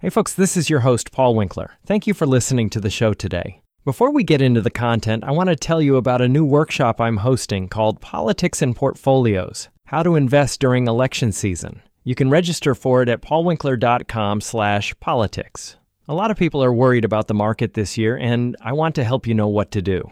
Hey, folks, this is your host, Paul Winkler. Thank you for listening to the show today. Before we get into the content, I want to tell you about a new workshop I'm hosting called Politics and Portfolios How to Invest During Election Season. You can register for it at paulwinkler.com slash politics. A lot of people are worried about the market this year, and I want to help you know what to do.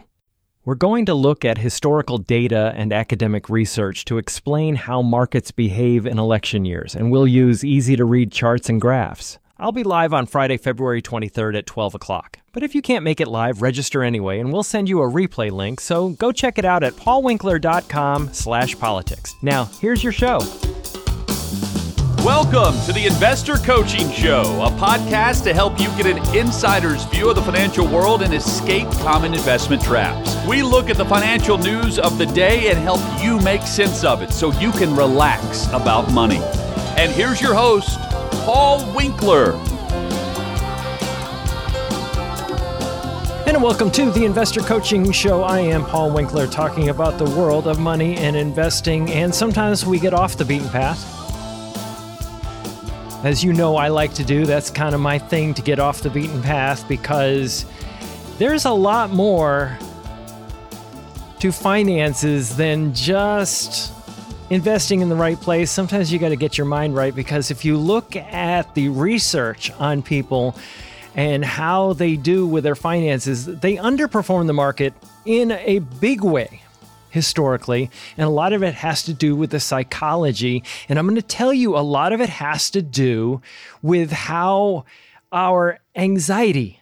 We're going to look at historical data and academic research to explain how markets behave in election years, and we'll use easy to read charts and graphs. I'll be live on Friday, February 23rd at 12 o'clock. But if you can't make it live, register anyway, and we'll send you a replay link, so go check it out at paulwinkler.com slash politics. Now, here's your show. Welcome to the Investor Coaching Show, a podcast to help you get an insider's view of the financial world and escape common investment traps. We look at the financial news of the day and help you make sense of it so you can relax about money. And here's your host, Paul Winkler. And welcome to the Investor Coaching Show. I am Paul Winkler talking about the world of money and investing, and sometimes we get off the beaten path. As you know, I like to do, that's kind of my thing to get off the beaten path because there's a lot more to finances than just investing in the right place, sometimes you got to get your mind right because if you look at the research on people and how they do with their finances, they underperform the market in a big way historically, and a lot of it has to do with the psychology. And I'm going to tell you, a lot of it has to do with how our anxiety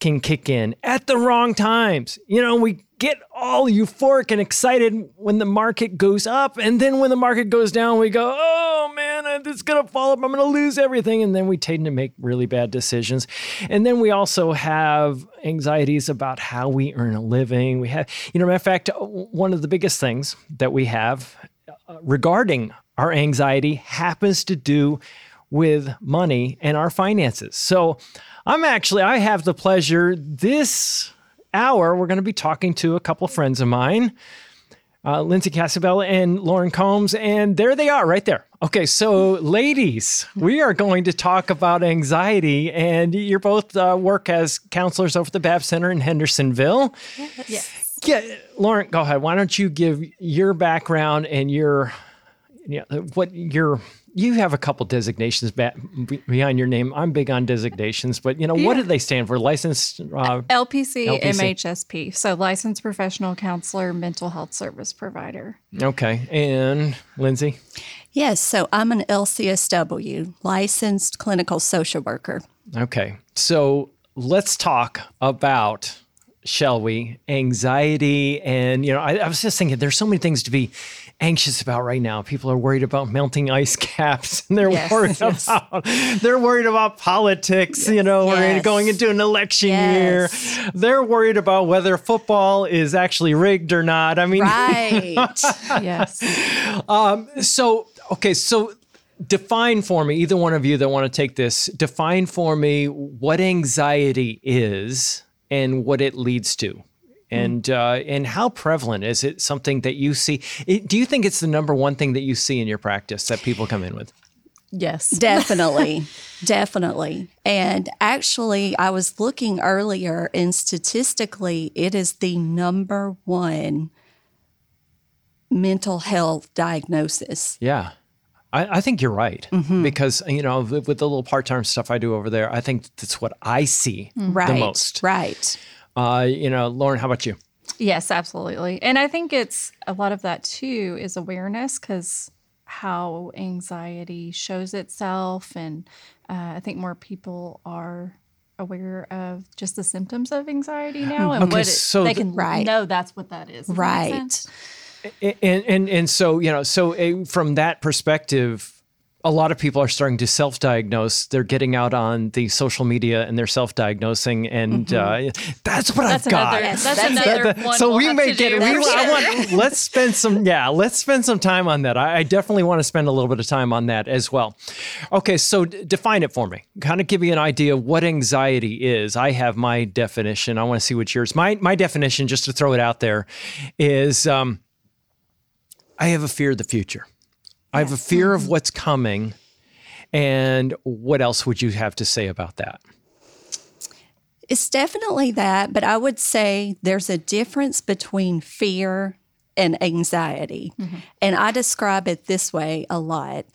can kick in at the wrong times. You know, we get all euphoric and excited when the market goes up. And then when the market goes down, we go, oh man, it's going to fall up. I'm going to lose everything. And then we tend to make really bad decisions. And then we also have anxieties about how we earn a living. We have, you know, matter of fact, one of the biggest things that we have uh, regarding our anxiety happens to do with money and our finances. So I'm actually, I have the pleasure this hour, we're going to be talking to a couple of friends of mine, uh, Lindsey Casabella and Lauren Combs, and there they are right there. Okay, so ladies, we are going to talk about anxiety, and you're both uh, work as counselors over at the BAB Center in Hendersonville. Yes. Yeah, Lauren, go ahead. Why don't you give your background and your, yeah, what your you have a couple designations behind your name. I'm big on designations, but you know yeah. what do they stand for? Licensed uh, LPC, LPC, MHSP, so licensed professional counselor, mental health service provider. Okay, and Lindsey. Yes, so I'm an LCSW, licensed clinical social worker. Okay, so let's talk about shall we anxiety and you know I, I was just thinking there's so many things to be anxious about right now. People are worried about melting ice caps and they're yes, worried yes. about they're worried about politics, yes, you know, yes. going into an election year. They're worried about whether football is actually rigged or not. I mean Right. yes. Um, so okay, so define for me either one of you that want to take this define for me what anxiety is and what it leads to and uh, and how prevalent is it? Something that you see? It, do you think it's the number one thing that you see in your practice that people come in with? Yes, definitely, definitely. And actually, I was looking earlier, and statistically, it is the number one mental health diagnosis. Yeah. I, I think you're right mm-hmm. because you know with the little part-time stuff I do over there, I think that's what I see right, the most. Right. Uh, you know, Lauren, how about you? Yes, absolutely. And I think it's a lot of that too is awareness because how anxiety shows itself. And uh, I think more people are aware of just the symptoms of anxiety now and okay, what it, so they can right. know that's what that is. Right. And, and, and so, you know, so a, from that perspective, a lot of people are starting to self-diagnose. They're getting out on the social media and they're self-diagnosing, and mm-hmm. uh, that's what that's I've another, got. That's another that, one. So we'll we may get. We, I want. Let's spend some. Yeah, let's spend some time on that. I, I, definitely want to spend a little bit of time on that as well. Okay, so d- define it for me. Kind of give me an idea of what anxiety is. I have my definition. I want to see what yours. My my definition, just to throw it out there, is um, I have a fear of the future. I have a fear of mm-hmm. what's coming. And what else would you have to say about that? It's definitely that, but I would say there's a difference between fear and anxiety. Mm-hmm. And I describe it this way a lot.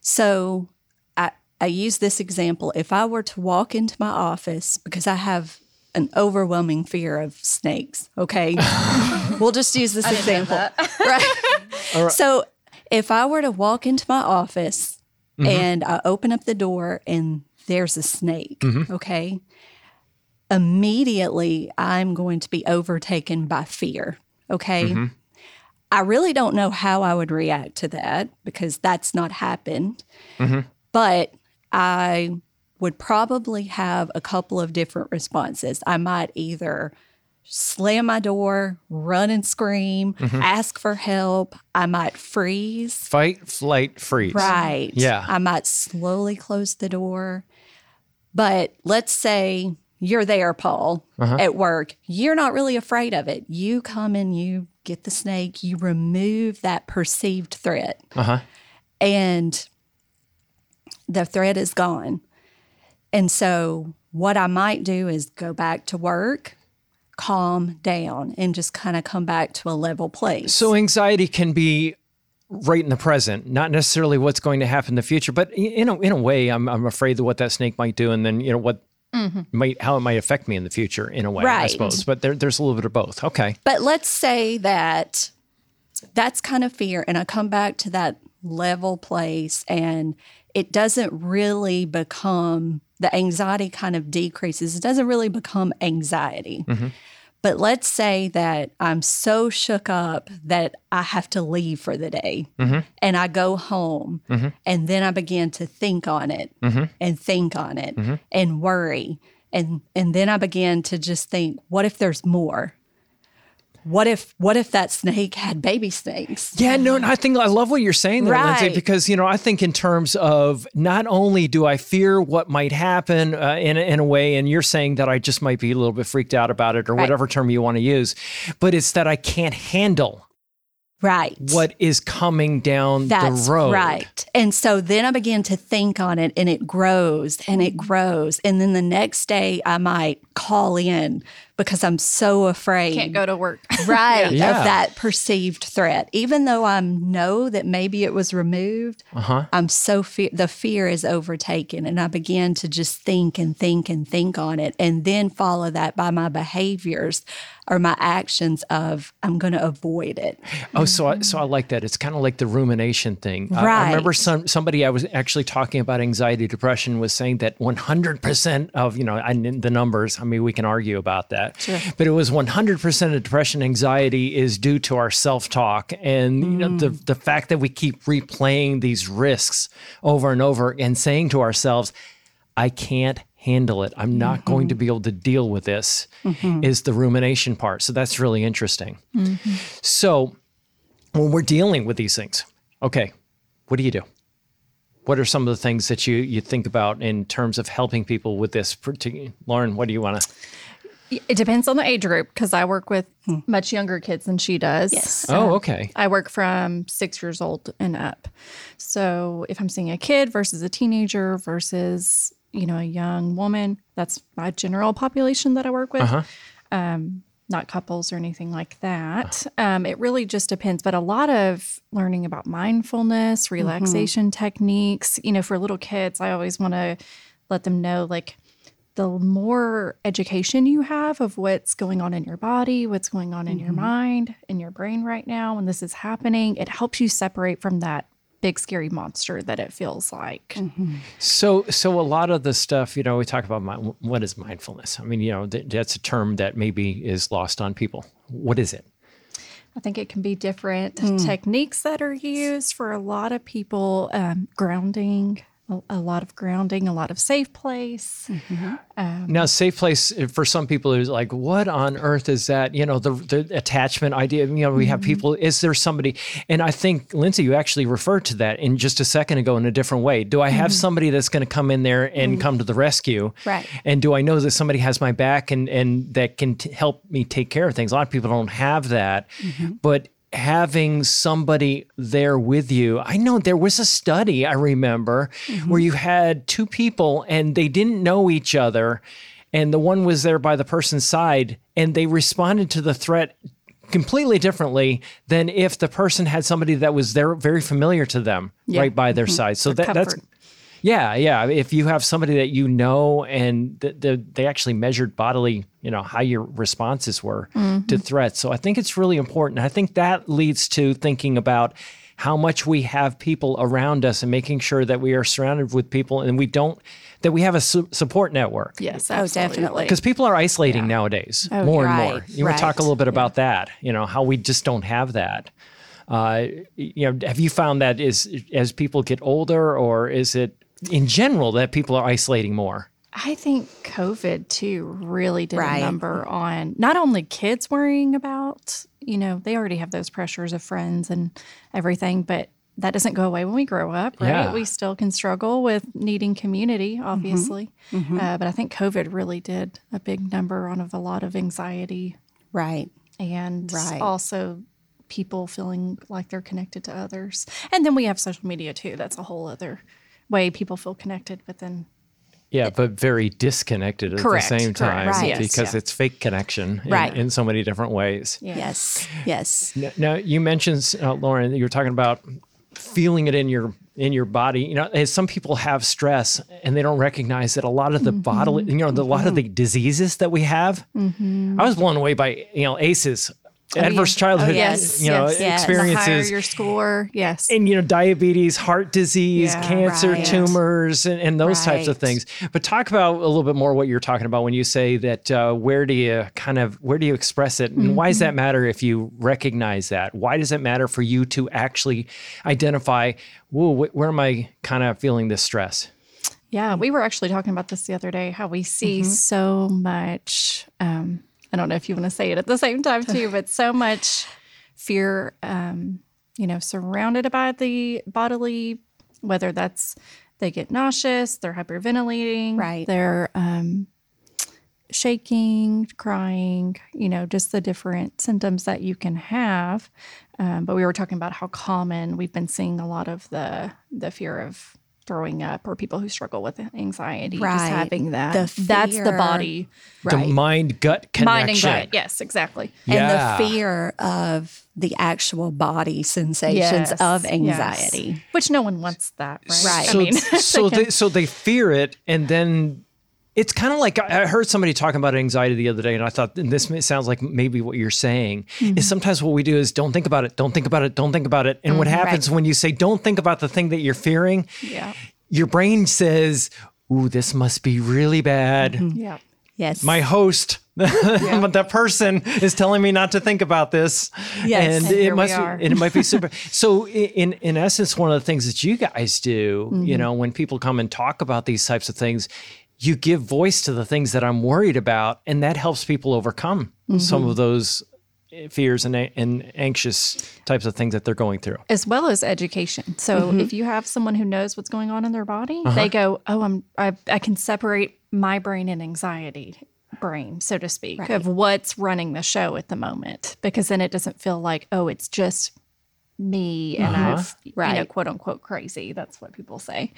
So I, I use this example. If I were to walk into my office, because I have an overwhelming fear of snakes, okay? we'll just use this example. Right. So if I were to walk into my office mm-hmm. and I open up the door and there's a snake, mm-hmm. okay? Immediately I'm going to be overtaken by fear, okay? Mm-hmm. I really don't know how I would react to that because that's not happened. But I would probably have a couple of different responses. I might either slam my door, run and scream, ask for help. I might freeze. Fight, flight, freeze. Right. Yeah. I might slowly close the door. But let's say you're there, Paul, Uh-huh. at work. You're not really afraid of it. You come and you get the snake, you remove that perceived threat, Uh-huh. and the threat is gone. And so, what I might do is go back to work, calm down, and just kind of come back to a level place. So anxiety can be right in the present, not necessarily what's going to happen in the future, but in a, in a way, I'm, I'm afraid of what that snake might do, and then you know what mm-hmm. might how it might affect me in the future in a way, I suppose. But there, there's a little bit of both. Okay. But let's say that that's kind of fear, and I come back to that level place, and it doesn't really become the anxiety kind of decreases. It doesn't really become anxiety. Mm-hmm. But let's say that I'm so shook up that I have to leave for the day mm-hmm. and I go home mm-hmm. and then I begin to think on it and think on it and worry. And, and then I begin to just think, what if there's more? What if what if that snake had baby snakes? Yeah, no, and I think I love what you're saying there, Lindsey, because you know I think in terms of not only do I fear what might happen uh, in a- in a way, and you're saying that I just might be a little bit freaked out about it or Right. whatever term you want to use, but it's that I can't handle Right. what is coming down That's the road. right. And so then I begin to think on it and it grows and it grows. And then the next day I might call in because I'm so afraid. Can't go to work. right Yeah. of that perceived threat even though i know that maybe it was removed Uh-huh. i'm so fear the fear is overtaken and i begin to just think and think and think on it and then follow that by my behaviors or my actions of i'm going to avoid it Oh, so I, so I like that. It's kind of like the rumination thing. I- I, remember some somebody I was actually talking about anxiety, depression was saying that 100% of you know I, the numbers. I mean, we can argue about that, but it was 100% of depression, anxiety is due to our self talk and you know the mm. the fact that we keep replaying these risks over and over and saying to ourselves, "I can't." Handle it. I'm not going to mm-hmm. be able to deal with this. Mm-hmm. Is the rumination part. So that's really interesting. Mm-hmm. So, when we're dealing with these things, okay, what do you do? What are some of the things that you you think about in terms of helping people with this? Lauren, what do you want to? It depends on the age group because I work with much younger kids than she does. Yes. Oh, okay. I work from six years old and up. So if I'm seeing a kid versus a teenager versus, you know, a young woman, that's my general population that I work with. Um, not couples or anything like that. Um, it really just depends. But a lot of learning about mindfulness, relaxation techniques, you know, for little kids, I always want to let them know like the more education you have of what's going on in your body, what's going on in your mm-hmm. mind, in your brain right now, when this is happening, it helps you separate from that big scary monster that it feels like. Mm-hmm. So, so a lot of the stuff, you know, we talk about mi- what is mindfulness. I mean, you know, th- that's a term that maybe is lost on people. What is it? I think it can be different hmm. techniques that are used for a lot of people. Um, grounding, a, a lot of grounding, a lot of safe place. Mm-hmm. Um, now, safe place uh, for some people is like, what on earth is that? You know, the, the attachment idea. You know, we have mm-hmm. people. Is there somebody? And I think Lindsey, you actually referred to that in just a second ago in a different way. Do I have mm-hmm. somebody that's going to come in there and come to the rescue? Right. And do I know that somebody has my back and and that can t- help me take care of things? A lot of people don't have that, but having somebody there with you. I know there was a study I remember mm-hmm. where you had two people and they didn't know each other and the one was there by the person's side and they responded to the threat completely differently than if the person had somebody that was there very familiar to them right by their mm-hmm. side. So that, that's. Yeah, yeah. If you have somebody that you know and the, the, they actually measured bodily, you know, how your responses were to threats. So I think it's really important. I think that leads to thinking about how much we have people around us and making sure that we are surrounded with people and we don't, that we have a su- support network. Yes, Oh, definitely. Because people are isolating nowadays Oh, more and more. right, You want to talk a little bit about that? You know how we just don't have that. Uh, you know, have you found that is as people get older, or is it in general that people are isolating more? I think COVID too really did Right. a number on not only kids worrying about, you know, they already have those pressures of friends and everything, but that doesn't go away when we grow up, right? Yeah. We still can struggle with needing community, Mm-hmm. obviously. Uh, but I think COVID really did a big number on of a lot of anxiety Right. and Right. also people feeling like they're connected to others. And then we have social media too. That's a whole other way people feel connected, but then Yeah, but very disconnected at Correct, the same correct. time Right. Yes, because yeah. it's fake connection in, Right. in so many different ways. yeah. Yes. Yes. N- Now you mentioned uh, Lauren, you were talking about feeling it in your in your body. You know, as some people have stress and they don't recognize that a lot of the Mm-hmm. bodily, you know, the, a lot of the diseases that we have. I was blown away by you know ACEs, adverse childhood, Oh, yes, you know, yes, yes. The higher experiences. your score, yes. and you know diabetes heart disease Yeah, cancer right. tumors and, and those types of things but talk about a little bit more what you're talking about when you say that uh, where do you kind of where do you express it and why does Mm-hmm. that matter if you recognize that why does it matter for you to actually identify whoa wh- where am i kind of feeling this stress Yeah, we were actually talking about this the other day. How we see so much. Um, I don't know if you want to say it at the same time too, but so much fear. Um, you know, surrounded by the bodily, whether that's they get nauseous, they're hyperventilating, Right. They're um, shaking, crying. You know, just the different symptoms that you can have. Um, but we were talking about how common we've been seeing a lot of the the fear of throwing up or people who struggle with anxiety just having that The that's the fear. body the mind gut connection mind and gut yes exactly Yeah. And the fear of the actual body sensations Yes, of yes. anxiety. which no one wants that right Right. i so, mean so they so they fear it and then it's kind of like I I heard somebody talking about anxiety the other day, and I thought and this sounds like maybe what you're saying Mm-hmm. is sometimes what we do is don't think about it, don't think about it, don't think about it. And what Mm-hmm. happens when you say don't think about the thing that you're fearing, yeah your brain says, "Ooh, this must be really bad." yeah Yes. My host, the person, is telling me not to think about this, Yes. and, And it here we must are. and it might be super. so, in in essence, one of the things that you guys do, Mm-hmm. you know, when people come and talk about these types of things, you give voice to the things that I'm worried about, and that helps people overcome some Mm-hmm. of those eh, fears and and anxious types of things that they're going through. as well as education so if you have someone who knows what's going on in their body they go oh i'm I, I can separate my brain and anxiety brain so to speak of what's running the show at the moment because then it doesn't feel like oh it's just me and i've you know Right. quote unquote crazy that's what people say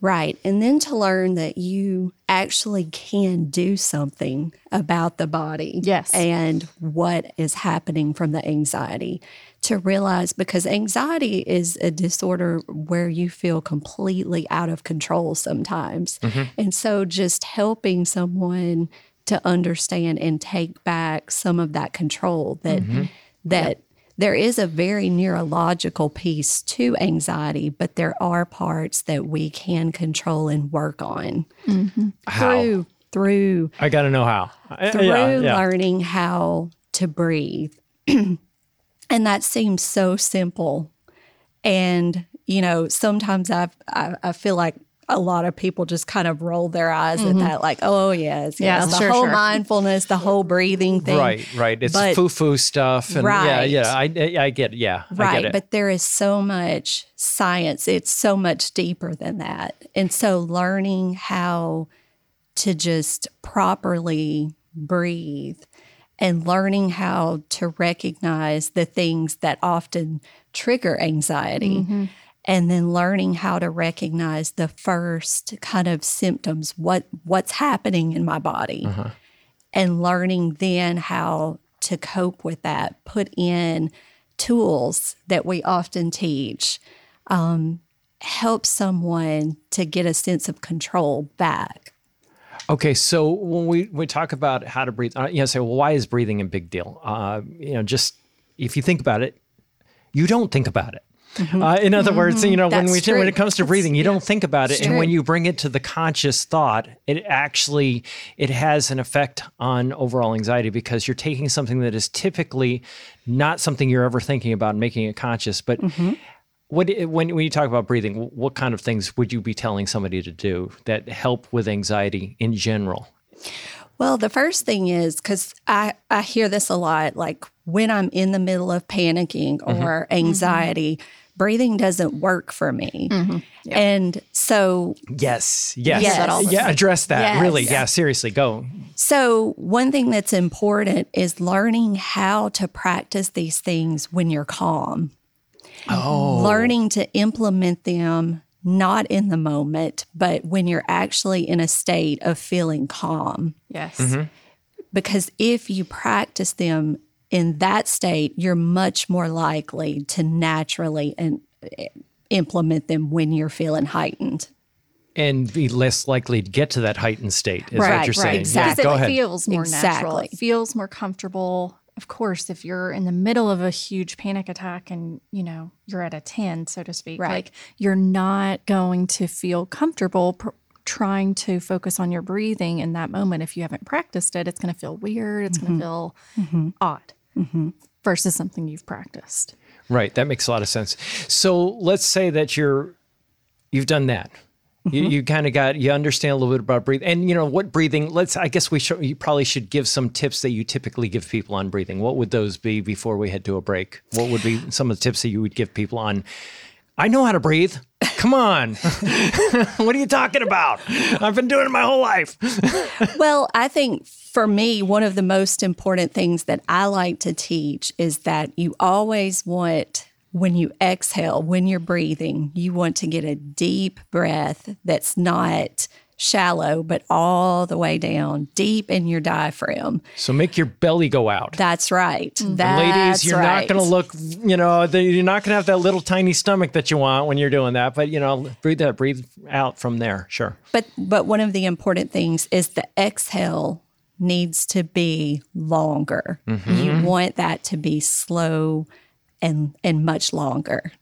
Right. And then to learn that you actually can do something about the body. Yes. And what is happening from the anxiety. To realize because anxiety is a disorder where you feel completely out of control sometimes. Mm-hmm. And so just helping someone to understand and take back some of that control that mm-hmm. that there is a very neurological piece to anxiety, but there are parts that we can control and work on mm-hmm. How? through through I got to know how. Uh, through yeah, yeah. learning how to breathe. and that seems so simple. And, you know, sometimes I've, I, I feel like a lot of people just kind of roll their eyes at mm-hmm. that, like, oh, yes, Yeah, yes. The sure, whole sure. mindfulness, the whole breathing thing. Right, right. It's But- foo-foo stuff, and yeah, Right. yeah. I, I, I get, it. yeah, I Right. get it. But there is so much science, it's so much deeper than that. And so learning how to just properly breathe and learning how to recognize the things that often trigger anxiety. Mm-hmm. And then learning how to recognize the first kind of symptoms, what what's happening in my body, and learning then how to cope with that. Put in tools that we often teach, um, help someone to get a sense of control back. Okay, so when we, we talk about how to breathe, uh, you know, say, well, why is breathing a big deal? Uh, you know, just if you think about it, you don't think about it. Uh, in other words, you know, when Mm-hmm. We when it comes to breathing, you don't think about it, and when you bring it to the conscious thought, it actually it has an effect on overall anxiety because you're taking something that is typically not something you're ever thinking about and making it conscious. But Mm-hmm. what when when you talk about breathing, what kind of things would you be telling somebody to do that help with anxiety in general? Well, the first thing is because I, I hear this a lot like when I'm in the middle of panicking or anxiety, breathing doesn't work for me. And so Yes, yes, Yes. That yeah. Address that Yes. really. Yeah, seriously, go. So, one thing that's important is learning how to practice these things when you're calm. Oh, Learning to implement them not in the moment, but when you're actually in a state of feeling calm. Yes. Mm-hmm. Because if you practice them in that state, you're much more likely to naturally and implement them when you're feeling heightened. and be less likely to get to that heightened state. Is what Right, you're right, saying? exactly. Yeah, go it ahead. feels more natural. It feels more comfortable. Of course, if you're in the middle of a huge panic attack and you know you're at a ten, so to speak, Right. like you're not going to feel comfortable pr- trying to focus on your breathing in that moment. If you haven't practiced it, it's going to feel weird. It's Mm-hmm. going to feel odd versus something you've practiced. Right. That makes a lot of sense. So let's say that you're you've done that. You, Mm-hmm. you kind of got you understand a little bit about breathing, and you know what breathing. Let's. I guess we should. You probably should give some tips that you typically give people on breathing. What would those be before we head to a break? What would be some of the tips that you would give people on? I know how to breathe. Come on. what are you talking about? I've been doing it my whole life. Well, I think for me, one of the most important things that I like to teach is that you always want, when you exhale, when you're breathing, you want to get a deep breath that's not shallow, but all the way down, deep in your diaphragm. So make your belly go out. That's right. Mm-hmm. And That's ladies, you're right. not going to look, you know, the, you're not going to have that little tiny stomach that you want when you're doing that. But, you know, breathe that, breathe out from there. Sure. But but one of the important things is the exhale needs to be longer. Mm-hmm. You want that to be slow and and much longer.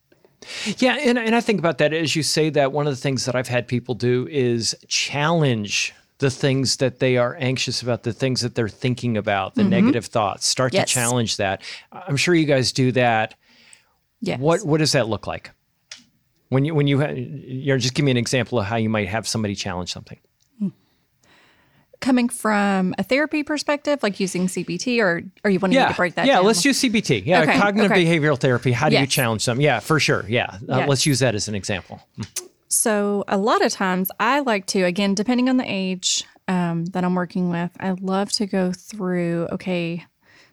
Yeah. And, and I think about that as you say that, one of the things that I've had people do is challenge the things that they are anxious about, the things that they're thinking about, the mm-hmm. negative thoughts. Start Yes. to challenge that. I'm sure you guys do that. Yes. What What does that look like? When you when you you know, just give me an example of how you might have somebody challenge something. Coming from a therapy perspective, like using CBT, or are you wanting me Yeah, to break that yeah. down? Let's use CBT. Yeah, Okay, cognitive okay. behavioral therapy. How do you challenge them? Yeah, for sure. Yeah, uh, Yes. let's use that as an example. So, a lot of times I like to, again, depending on the age um, that I'm working with, I love to go through, okay,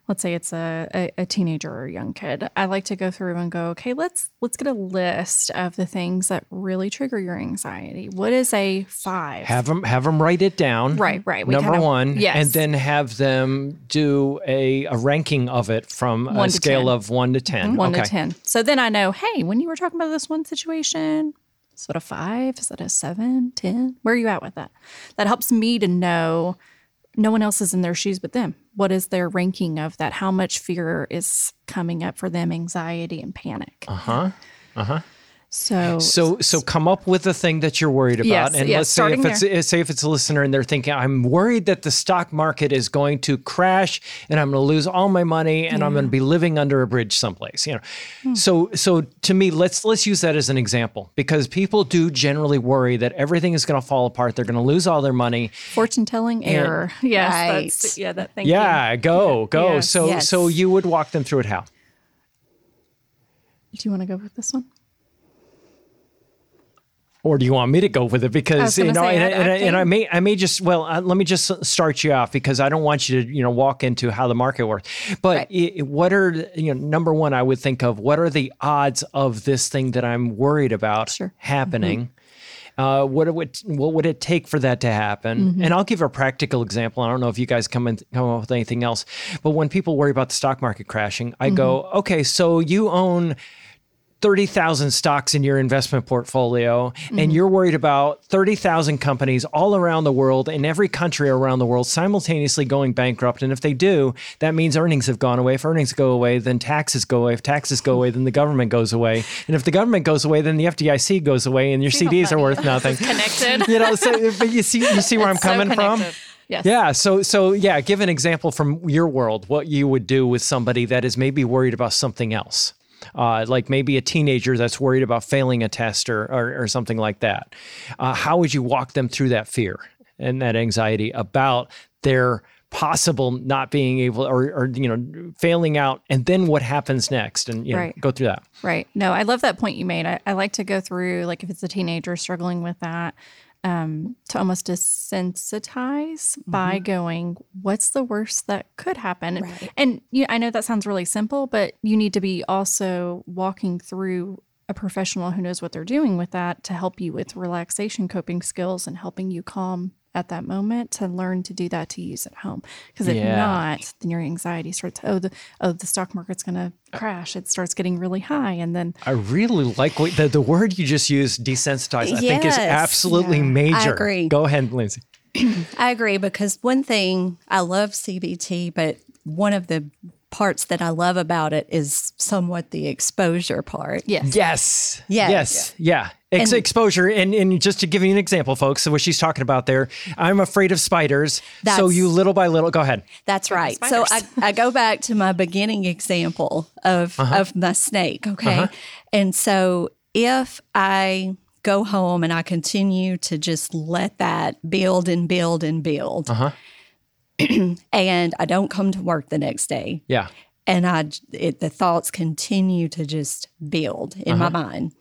let's say it's a, a, a teenager or a young kid. I like to go through and go, okay, let's let's get a list of the things that really trigger your anxiety. What is a five? Have them have them write it down. Right, right. We Number kinda- one, yes. and then have them do a, a ranking of it from a One to scale 10. of one to 10 one okay. to 10. So then I know, hey, when you were talking about this one situation, is that a five? Is that a seven, 10? Where are you at with that? That helps me to know no one else is in their shoes but them. What is their ranking of that? How much fear is coming up for them, anxiety and panic? Uh huh. Uh huh. So, So so come up with the thing that you're worried about, Yes, and yes, let's say if it's uh, say if it's a listener and they're thinking, I'm worried that the stock market is going to crash and I'm going to lose all my money and I'm going to be living under a bridge someplace. You know, Hmm. so so to me, let's let's use that as an example because people do generally worry that everything is going to fall apart. They're going to lose all their money. fortune telling error. Yes. Right. That's, yeah. That thank you. Yeah, go go. Yes. So Yes. so you would walk them through it how? Do you want to go with this one? Or do you want me to go with it? Because you know, and, I- and, I and I may, I may just well, uh, let me just start you off because I don't want you to, you know, walk into how the market works. But Right. i what are, you know, number one, I would think of what are the odds of this thing that I'm worried about Sure. happening. Uh, what it would what would it take for that to happen? And I'll give a practical example. I don't know if you guys come in, come up with anything else, but when people worry about the stock market crashing, I go, okay, so you own 30,000 stocks in your investment portfolio and mm-hmm. you're worried about 30,000 companies all around the world in every country around the world simultaneously going bankrupt and if they do that means earnings have gone away if earnings go away then taxes go away if taxes go away then the government goes away and if the government goes away then the FDIC goes away and your See CDs are worth nothing Connected. you know so but you see you see where I'm So coming from connected. Yes. yeah. So so yeah, give an example from your world what you would do with somebody that is maybe worried about something else. Uh, like maybe a teenager that's worried about failing a test or or, or something like that. Uh, how would you walk them through that fear and that anxiety about their possible not being able or, or you know failing out and then what happens next and you know, Right. go through that Right. No, I love that point you made. I, I like to go through, like, if it's a teenager struggling with that, um, to almost desensitize by going, what's the worst that could happen? And- Right. And you, I know that sounds really simple, but you need to be also walking through a professional who knows what they're doing with that to help you with relaxation coping skills and helping you calm at that moment to learn to do that to use at home because if Yeah. not then your anxiety starts oh the oh the stock market's going to crash it starts getting really high and then I really like what the, the word you just used desensitize I think is absolutely Yeah. major agree. go ahead Lindsey I agree because one thing I love CBT, but one of the parts that I love about it is somewhat the exposure part. yes Yes. Yes. Yes. Yeah. Ex- And- exposure. And, and just to give you an example, folks, so what she's talking about there, I'm afraid of spiders. so you little by little, go ahead. That's right. So I. I go back to my beginning example of uh-huh. of my snake. Okay, uh-huh. and so if I go home and I continue to just let that build and build and build, uh-huh. and I don't come to work the next day, Yeah. and I it, the thoughts continue to just build in my uh-huh. mind,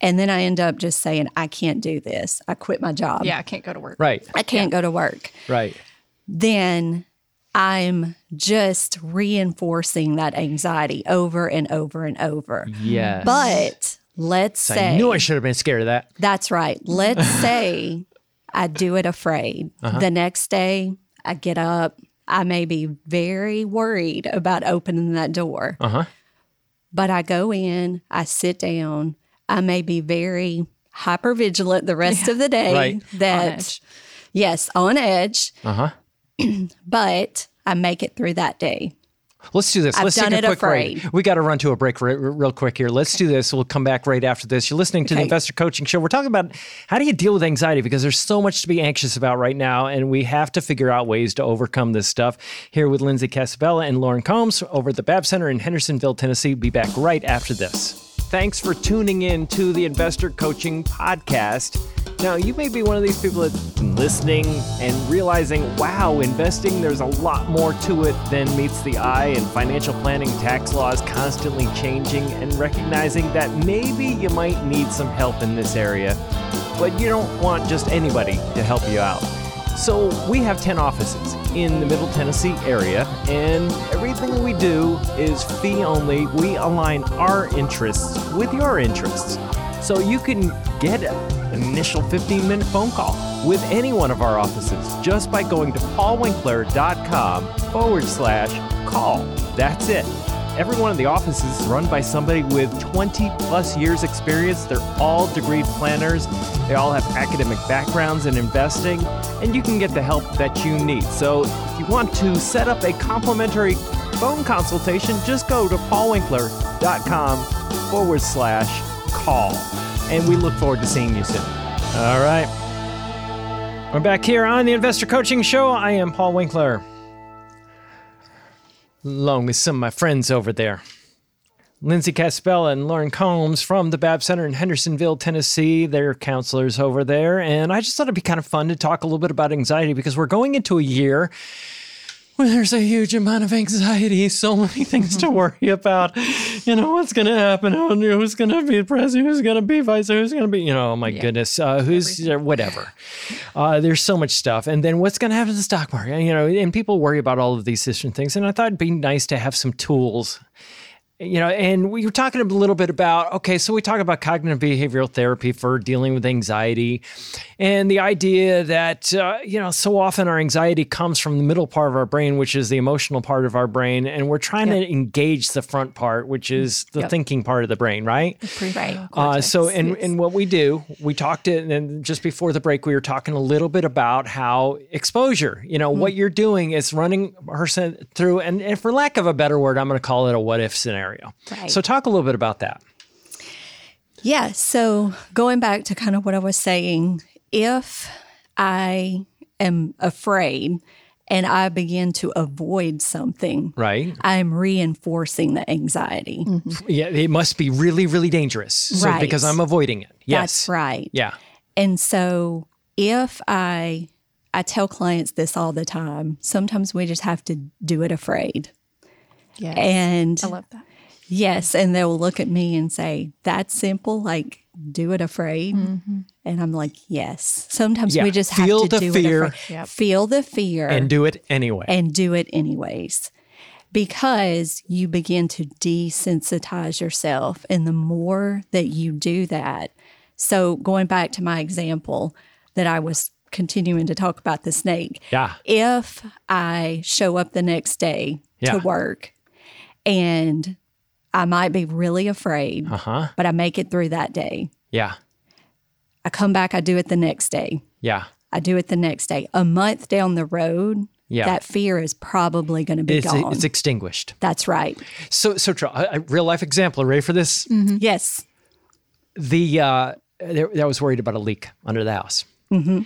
and then I end up just saying I can't do this. I quit my job. yeah i can't go to work Right. I can't go to work Right. then I'm just reinforcing that anxiety over and over and over. Yes. But let's say I knew I should have been scared of that. that's right. Let's say I do it afraid. Uh-huh. The next day I get up. I may be very worried about opening that door. Uh-huh. But I go in, I sit down. I may be very hyper vigilant the rest of the day Right. that edge. yes, on edge. Uh-huh. but I make it through that day. Let's do this. I've Let's done take a quick break. We got to run to a break re- re- real quick here. Let's do this. We'll come back right after this. You're listening to the Investor Coaching Show. We're talking about how do you deal with anxiety because there's so much to be anxious about right now, and we have to figure out ways to overcome this stuff. Here with Lindsey Casabella and Lauren Combs over at the Bab Center in Hendersonville, Tennessee. Be back right after this. Thanks for tuning in to the Investor Coaching Podcast. Now, you may be one of these people that's listening and realizing, wow, investing, there's a lot more to it than meets the eye, and financial planning, tax laws constantly changing, and recognizing that maybe you might need some help in this area, but you don't want just anybody to help you out. So, we have 10 offices in the Middle Tennessee area, and everything we do is fee only. We align our interests with your interests. So, you can get an initial 15 minute phone call with any one of our offices just by going to paulwinkler.com forward slash call. That's it. Every one of the offices is run by somebody with 20 plus years experience. They're all degree planners. They all have academic backgrounds in investing, and you can get the help that you need. So if you want to set up a complimentary phone consultation, just go to paulwinkler.com forward slash call. And we look forward to seeing you soon. All right. We're back here on the Investor Coaching Show. I am Paul Winkler along with some of my friends over there. Lindsey Casabella and Lauren Combs from the Bab Center in Hendersonville, Tennessee. They're counselors over there. And I just thought it'd be kind of fun to talk a little bit about anxiety because we're going into a year well, there's a huge amount of anxiety, so many things to worry about. You know, what's going to happen? Who's going to be president? Who's going to be vice? Who's going to be, you know, oh my goodness, uh, who's uh, whatever. Uh, there's so much stuff. And then what's going to happen to the stock market? You know, and people worry about all of these different things. And I thought it'd be nice to have some tools you know, and we were talking a little bit about okay, so we talk about cognitive behavioral therapy for dealing with anxiety, and the idea that uh, you know so often our anxiety comes from the middle part of our brain, which is the emotional part of our brain, and we're trying yep. to engage the front part, which is the yep. thinking part of the brain, right? Right. Uh, so, and and what we do, we talked it, and just before the break, we were talking a little bit about how exposure, you know, mm. what you're doing is running her through, and, and for lack of a better word, I'm going to call it a what if scenario scenario. Right. So, talk a little bit about that. Yeah. So, going back to kind of what I was saying, if I am afraid and I begin to avoid something, right? I'm reinforcing the anxiety. Mm-hmm. Yeah, it must be really, really dangerous. So, right. Because I'm avoiding it. Yes. That's right. Yeah. And so, if I I tell clients this all the time. Sometimes we just have to do it afraid. Yeah. And I love that. Yes. And they'll look at me and say, That's simple. Like, do it afraid. Mm-hmm. And I'm like, Yes. Sometimes yeah. we just Feel have to the do fear. it Yep. Feel the fear. And do it anyway. And do it anyways. Because you begin to desensitize yourself. And the more that you do that, so going back to my example that I was continuing to talk about the snake. Yeah. If I show up the next day yeah. to work and I might be really afraid, uh-huh. but I make it through that day. Yeah. I come back, I do it the next day. Yeah. I do it the next day. A month down the road, yeah. that fear is probably going to be it's, gone. It's extinguished. That's right. So, so a, real life example. Ready for this? Mm-hmm. Yes. The uh, there, I was worried about a leak under the house. Mm-hmm.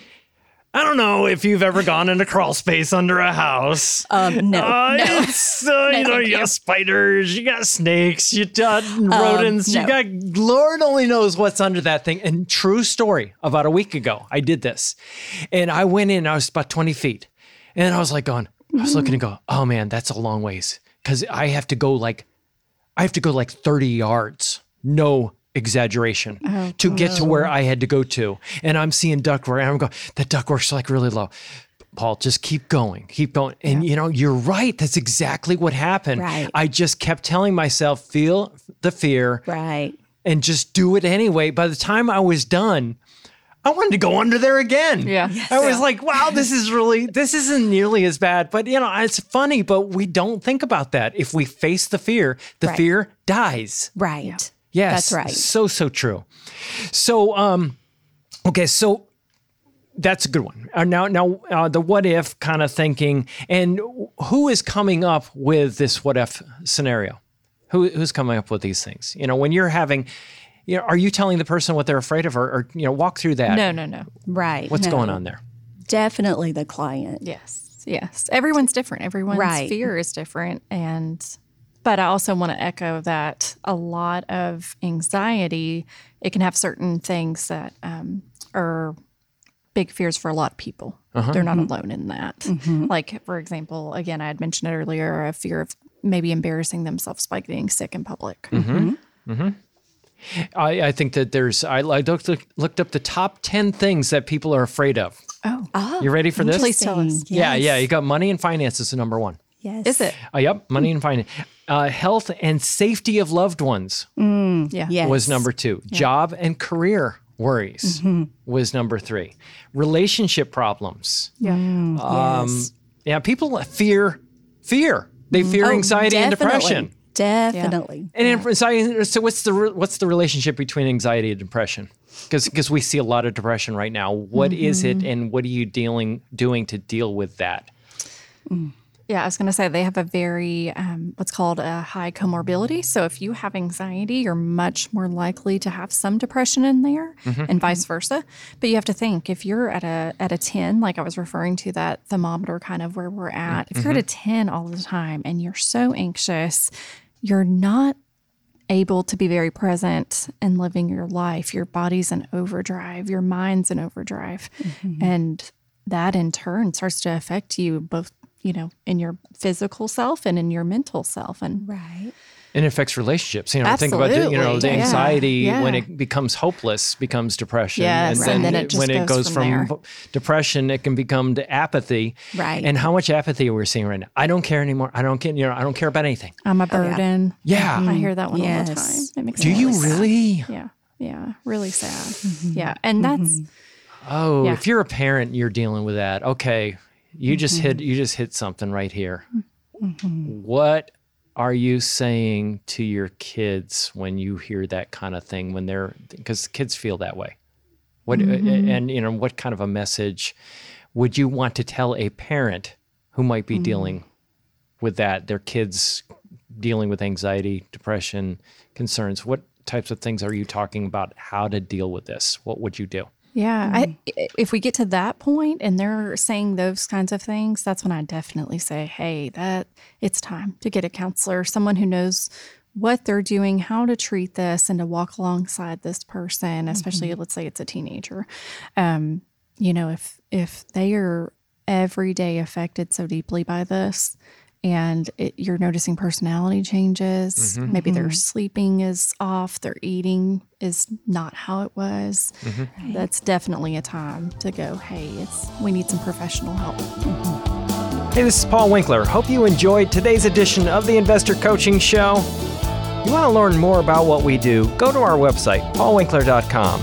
I don't know if you've ever gone in a crawl space under a house. Um, no, uh, no. It's, uh, you know, you got spiders, you got snakes, you got um, rodents, no. you got Lord only knows what's under that thing. And true story, about a week ago, I did this, and I went in. I was about twenty feet, and I was like going, I was looking and go, oh man, that's a long ways because I have to go like, I have to go like thirty yards. No exaggeration oh, to get to where I had to go to. And I'm seeing ductwork and I'm going, the ductwork's like really low. Paul, just keep going, keep going. And yeah. you know, you're right. That's exactly what happened. Right. I just kept telling myself, feel the fear. Right. And just do it anyway. By the time I was done, I wanted to go under there again. Yeah. Yes. I was yeah. like, wow, this is really, this isn't nearly as bad. But, you know, it's funny, but we don't think about that. If we face the fear, the right. fear dies. Right. Yeah. Yes, that's right. So so true. So um, okay, so that's a good one. Uh, now now uh, the what if kind of thinking, and who is coming up with this what if scenario? Who who's coming up with these things? You know, when you're having. You know, are you telling the person what they're afraid of, or, or you know, walk through that? No, no, no. Right. What's no. going on there? Definitely the client. Yes, yes. Everyone's different. Everyone's right. fear is different, and but I also want to echo that a lot of anxiety, it can have certain things that um, are big fears for a lot of people. Uh-huh. They're not mm-hmm. alone in that. Mm-hmm. Like, for example, again, I had mentioned it earlier a fear of maybe embarrassing themselves by getting sick in public. Mm-hmm. mm-hmm. I, I, think that there's, I, I looked, looked up the top 10 things that people are afraid of. Oh, oh you ready for this? Please tell us. Yes. Yeah, yeah. You got money and finances number one. Yes. Is it? Uh, yep, money and finance. Uh, health and safety of loved ones mm, yeah. yes. was number two. Yeah. Job and career worries mm-hmm. was number three. Relationship problems. Yeah. Mm, um, yes. Yeah, people fear fear. They fear oh, anxiety and depression. Definitely. Yeah. And anxiety, so what's the what's the relationship between anxiety and depression? Because because we see a lot of depression right now. What mm-hmm. is it, and what are you dealing doing to deal with that? Mm. Yeah, I was going to say they have a very, um, what's called a high comorbidity. So if you have anxiety, you're much more likely to have some depression in there mm-hmm. and vice versa. But you have to think if you're at a, at a 10, like I was referring to that thermometer kind of where we're at, if mm-hmm. you're at a 10 all the time and you're so anxious, you're not able to be very present and living your life. Your body's in overdrive, your mind's in overdrive. Mm-hmm. And that in turn starts to affect you both you know, in your physical self and in your mental self. And Right. And it affects relationships. You know, think about the, you know the Absolutely. Yeah. anxiety when it becomes hopeless becomes depression, Yes, and then it just when it goes goes from from, depression, it can become to apathy. Right. And how much apathy we're we seeing right now? I don't care anymore. I don't care. You know, I don't care about anything. I'm a Oh, yeah. burden. Yeah. Mm-hmm. I hear that one all the Yes. time. It makes Do me you really sad. really? Yeah. Yeah. Really sad. Mm-hmm. Yeah. And that's, mm-hmm. Oh, Yeah. if you're a parent, you're dealing with that. Okay, you just hit mm-hmm. you just hit something right here. Mm-hmm. What are you saying to your kids when you hear that kind of thing when they're because kids feel that way? What uh, uh, mm-hmm. and you know what kind of a message would you want to tell a parent who might be dealing mm. with that? Their kids dealing with anxiety, depression, concerns. What types of things are you talking about? How to deal with this? What would you do? Yeah. I, if we get to that point and they're saying those kinds of things, that's when I definitely say, hey, that it's time to get a counselor, someone who knows what they're doing, how to treat this, and to walk alongside this person, especially let's say it's a teenager. Um, you know, if if they are every day affected so deeply by this, and it, you're noticing personality changes, mm-hmm. maybe their mm-hmm. sleeping is off, their eating is not how it was. Mm-hmm. That's definitely a time to go. Hey, it's we need some professional help. Hey, this is Paul Winkler. Hope you enjoyed today's edition of the Investor Coaching Show. You want to learn more about what we do? Go to our website, paulwinkler.com.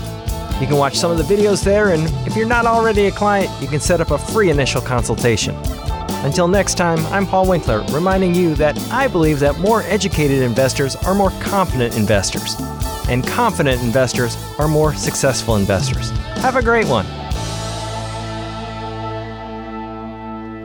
You can watch some of the videos there, and if you're not already a client, you can set up a free initial consultation. Until next time, I'm Paul Winkler, reminding you that I believe that more educated investors are more confident investors, and confident investors are more successful investors. Have a great one.